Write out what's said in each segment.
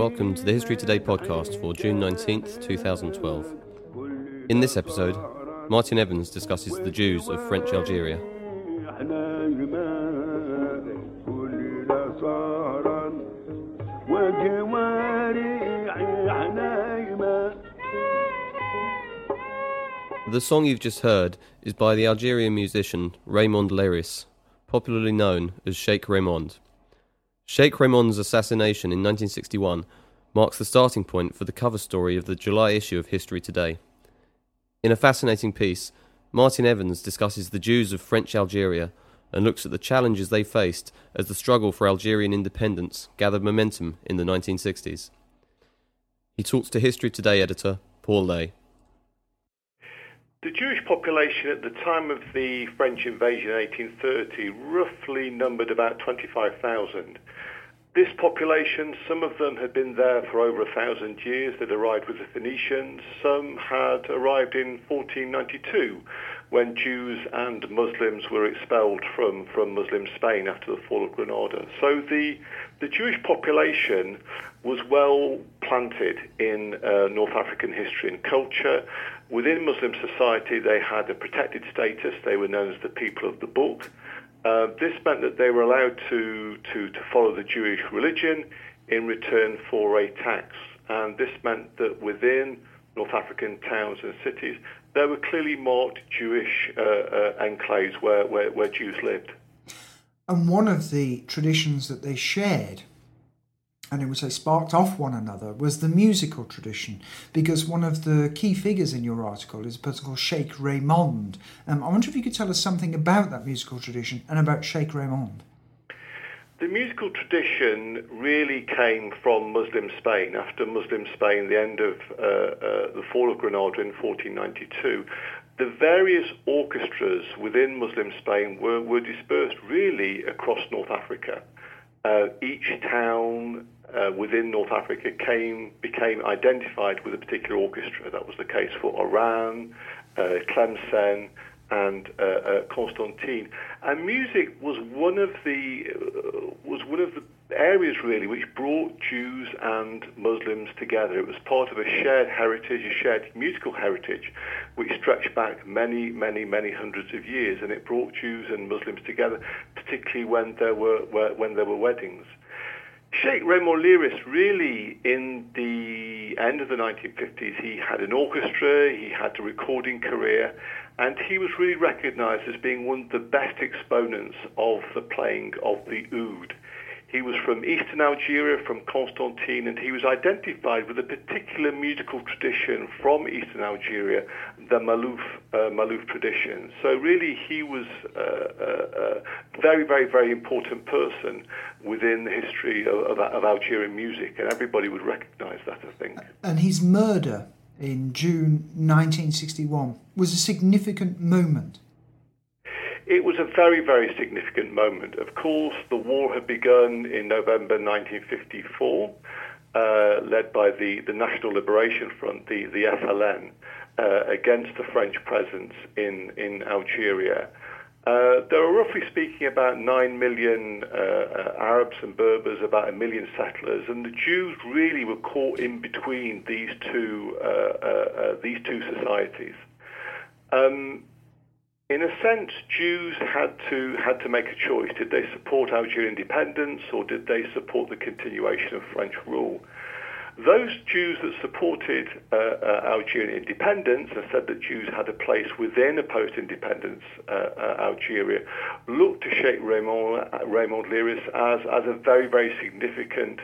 Welcome to the History Today podcast for June 19th, 2012. In this episode, Martin Evans discusses the Jews of French Algeria. The song you've just heard is by the Algerian musician Raymond Leyris, popularly known as Sheikh Raymond. Sheikh Raymond's assassination in 1961 marks the starting point for the cover story of the July issue of History Today. In a fascinating piece, Martin Evans discusses the Jews of French Algeria and looks at the challenges they faced as the struggle for Algerian independence gathered momentum in the 1960s. He talks to History Today editor Paul Lay. The Jewish population at the time of the French invasion in 1830 roughly numbered about 25,000. This population, some of them had been there for over a thousand years. They'd arrived with the Phoenicians. Some had arrived in 1492 when Jews and Muslims were expelled from, from Muslim Spain after the fall of Granada. So the, the Jewish population was well planted in uh, North African history and culture. Within Muslim society, they had a protected status. They were known as the people of the book. Uh, this meant that they were allowed to, to, to follow the Jewish religion in return for a tax. And this meant that within North African towns and cities, there were clearly marked Jewish uh, uh, enclaves where, where, where Jews lived. And one of the traditions that they shared and in which they sparked off one another was the musical tradition, because one of the key figures in your article is a person called Sheikh Raymond. Um, I wonder if you could tell us something about that musical tradition and about Sheikh Raymond. The musical tradition really came from Muslim Spain. After Muslim Spain, the end of uh, uh, the fall of Granada in 1492, the various orchestras within Muslim Spain were, were dispersed really across North Africa. Uh, each town uh, within North Africa came became identified with a particular orchestra. That was the case for Oran, uh, and uh, uh, Constantine. And music was one of the uh, was one of the areas really which brought Jews and Muslims together. It was part of a shared heritage, a shared musical heritage, which stretched back many, many, many hundreds of years, and it brought Jews and Muslims together, particularly when there were when there were weddings. Sheikh Raymond Leyris really, in the end of the 1950s, he had an orchestra, he had a recording career, and he was really recognized as being one of the best exponents of the playing of the oud. He was from eastern Algeria, from Constantine, and he was identified with a particular musical tradition from eastern Algeria, the Malouf, uh, Malouf tradition. So really, he was a, a, a, very, very, very important person within the history of, of, of Algerian music, and everybody would recognize that, I think. And his murder in June 1961 was a significant moment it was a very, very significant moment. Of course, the war had begun in November 1954, uh, led by the, the National Liberation Front, the, the FLN, uh, against the French presence in, in Algeria. Uh, there are roughly speaking about 9 million uh, uh, Arabs and Berbers, about a million settlers, and the Jews really were caught in between these two, uh, these two societies. Um, in a sense, Jews had to had to make a choice. Did they support Algerian independence or did they support the continuation of French rule? Those Jews that supported uh, uh, Algerian independence and said that Jews had a place within a post-independence uh, uh Algeria looked to Sheikh Raymond, uh, Raymond Leyris as, as a very, very significant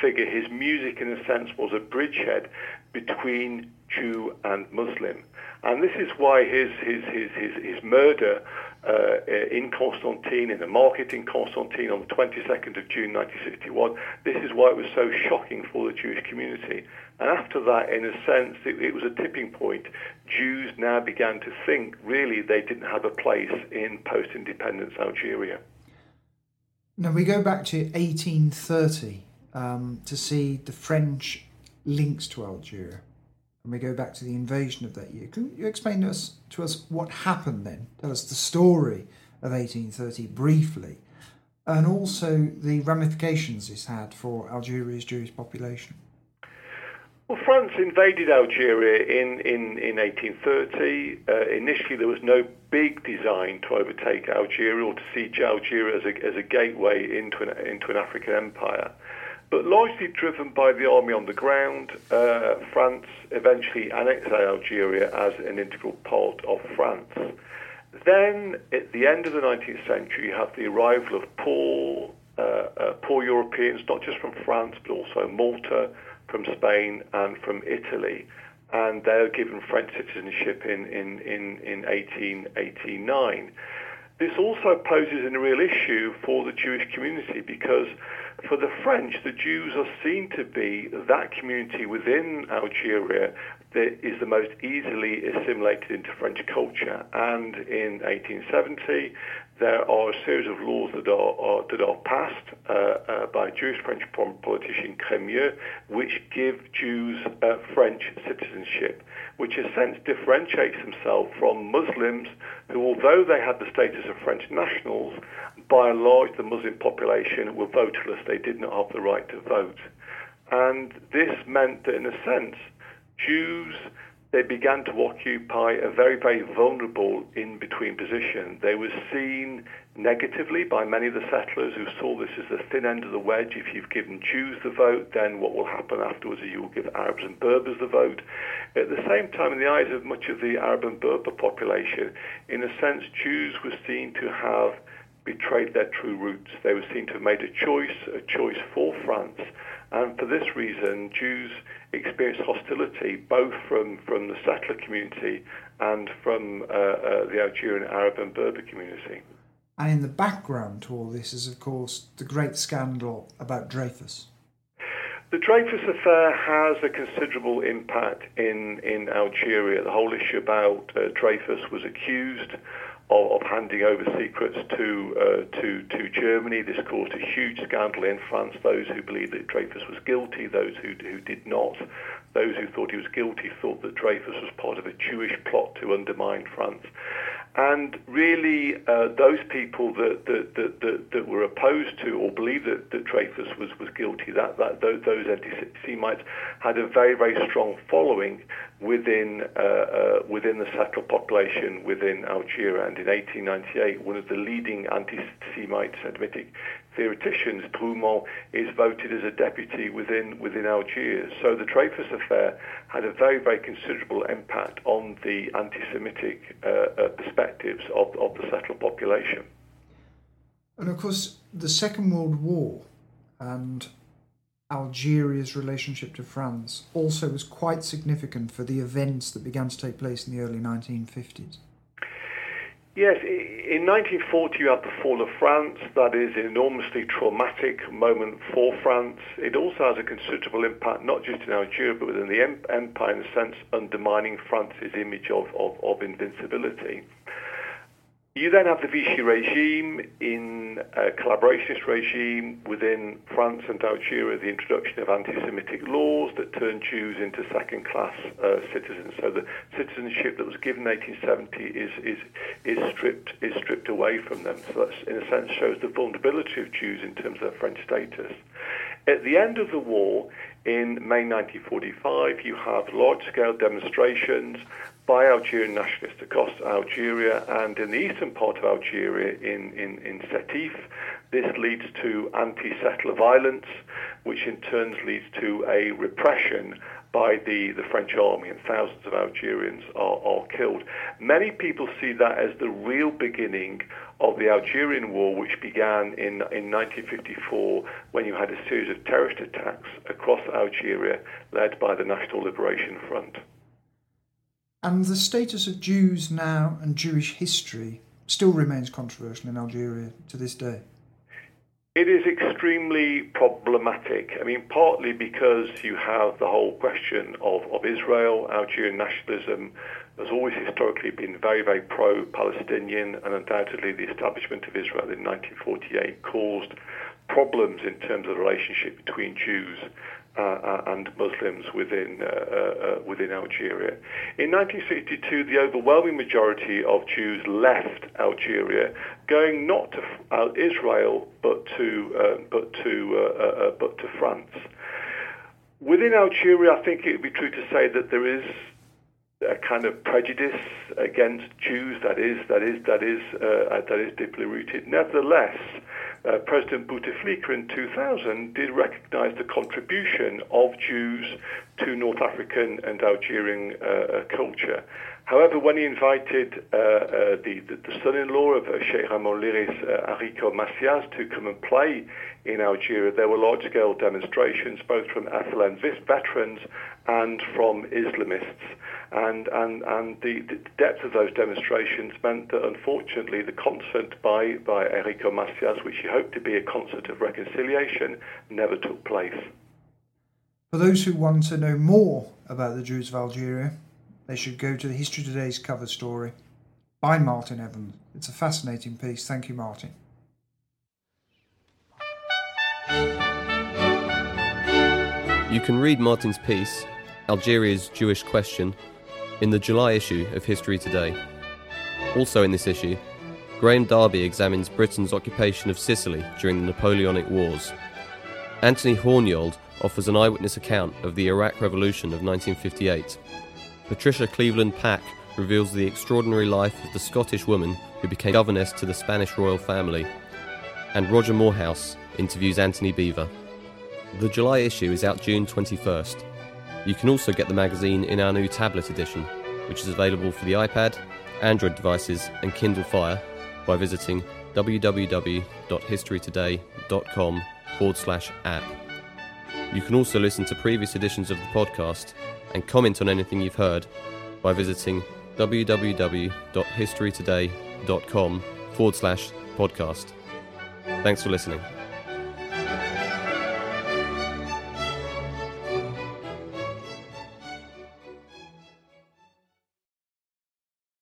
figure. His music, in a sense, was a bridgehead between Jew and Muslim. And this is why his, his, his, his, his murder uh, in Constantine, in the market in Constantine on the 22nd of June 1961, this is why it was so shocking for the Jewish community. And after that, in a sense, it, it was a tipping point. Jews now began to think really they didn't have a place in post independence Algeria. Now we go back to 1830 um, to see the French links to Algeria and we go back to the invasion of that year. Can you explain to us, to us what happened then? Tell us the story of 1830 briefly. and also the ramifications this had for Algeria's Jewish population? Well, France invaded Algeria in, in, in 1830. Uh, initially, there was no big design to overtake Algeria or to siege Algeria as a, as a gateway into an, into an African empire. But largely driven by the army on the ground, uh, France eventually annexed Algeria as an integral part of France. Then, at the end of the 19th century, you have the arrival of poor, uh, uh, poor Europeans, not just from France, but also Malta, from Spain, and from Italy. And they're given French citizenship in, in, in, in 1889. This also poses a real issue for the Jewish community because for the French, the Jews are seen to be that community within Algeria that is the most easily assimilated into French culture. And in 1870, there are a series of laws that are, are that are passed uh, uh, by Jewish French politician Crémieux, which give Jews uh, French citizenship, which in a sense differentiates themselves from Muslims who, although they had the status of French nationals, by and large the Muslim population were voterless. They did not have the right to vote. And this meant that, in a sense, Jews they began to occupy a very, very vulnerable in between position. They were seen negatively by many of the settlers who saw this as the thin end of the wedge. If you've given Jews the vote, then what will happen afterwards is you will give Arabs and Berbers the vote. At the same time, in the eyes of much of the Arab and Berber population, in a sense, Jews were seen to have betrayed their true roots. They were seen to have made a choice, a choice for France. And for this reason, Jews experienced hostility both from, from the settler community and from uh, uh, the Algerian Arab and Berber community. And in the background to all this is, of course, the great scandal about Dreyfus. The Dreyfus affair has a considerable impact in, in Algeria. The whole issue about uh, Dreyfus was accused of, of handing over secrets to, uh, to, to Germany. This caused a huge scandal in France. Those who believed that Dreyfus was guilty, those who, who did not. Those who thought he was guilty thought that Dreyfus was part of a Jewish plot to undermine France. And really, uh, those people that, that, that, that, were opposed to or believed that, that Dreyfus was, was guilty, that, that those, those anti-Semites had a very, very strong following within uh, uh, within the settled population within Algeria. And in 1898, one of the leading anti-Semite Semitic theoreticians, Drumont, is voted as a deputy within within Algiers. So the Dreyfus affair had a very very considerable impact on the anti-Semitic uh, uh, perspectives of, of the settled population. And of course, the Second World War and Algeria's relationship to France also was quite significant for the events that began to take place in the early 1950s. Yes, in 1940 you had the fall of France. That is an enormously traumatic moment for France. It also has a considerable impact not just in Algeria but within the empire in a sense undermining France's image of, of, of invincibility. You then have the Vichy regime in a collaborationist regime within France and Algeria, the introduction of anti-Semitic laws that turned Jews into second-class uh, citizens. So the citizenship that was given in 1870 is, is, is, stripped, is stripped away from them. So that, in a sense, shows the vulnerability of Jews in terms of their French status. At the end of the war, in May 1945, you have large-scale demonstrations by Algerian nationalists across Algeria and in the eastern part of Algeria in, in, in Setif. This leads to anti-settler violence, which in turn leads to a repression by the, the French army, and thousands of Algerians are, are killed. Many people see that as the real beginning of the Algerian War, which began in, in 1954 when you had a series of terrorist attacks across Algeria led by the National Liberation Front. And the status of Jews now and Jewish history still remains controversial in Algeria to this day. It is extremely problematic. I mean, partly because you have the whole question of, of Israel, Algerian nationalism has always historically been very, very pro Palestinian, and undoubtedly the establishment of Israel in 1948 caused problems in terms of the relationship between Jews uh, uh, and Muslims within uh, uh, within Algeria. In 1962, the overwhelming majority of Jews left Algeria, going not to Israel but to but to but to France. Within Algeria, I think it would be true to say that there is a kind of prejudice against Jews that is that is that is uh, that is deeply rooted. Nevertheless, uh, President Bouteflika in 2000 did recognize the contribution of Jews to North African and Algerian uh, uh culture. However, when he invited uh, uh, the, the, the son-in-law of Sheikh Ramon Leyris, Enrico Macias, to come and play in Algeria, there were large-scale demonstrations, both from FLN veterans and from Islamists. And, and, and the, the, depth of those demonstrations meant that unfortunately the concert by, by Enrico Macias, which he hoped to be a concert of reconciliation, never took place. For those who want to know more about the Jews of Algeria, they should go to the History Today's cover story by Martin Evans. It's a fascinating piece. Thank you, Martin. You can read Martin's piece, Algeria's Jewish Question, in the July issue of History Today. Also in this issue, Graham Darby examines Britain's occupation of Sicily during the Napoleonic Wars. Anthony Horniold offers an eyewitness account of the Iraq Revolution of 1958. Patricia Cleveland Peck reveals the extraordinary life of the Scottish woman who became governess to the Spanish royal family. And Roger Moorhouse interviews Antony Beevor. The July issue is out June 21st you can also get the magazine in our new tablet edition, which is available for the iPad, Android devices, and Kindle Fire by visiting www.historytoday.com forward slash app. You can also listen to previous editions of the podcast and comment on anything you've heard by visiting www.historytoday.com forward slash podcast. Thanks for listening.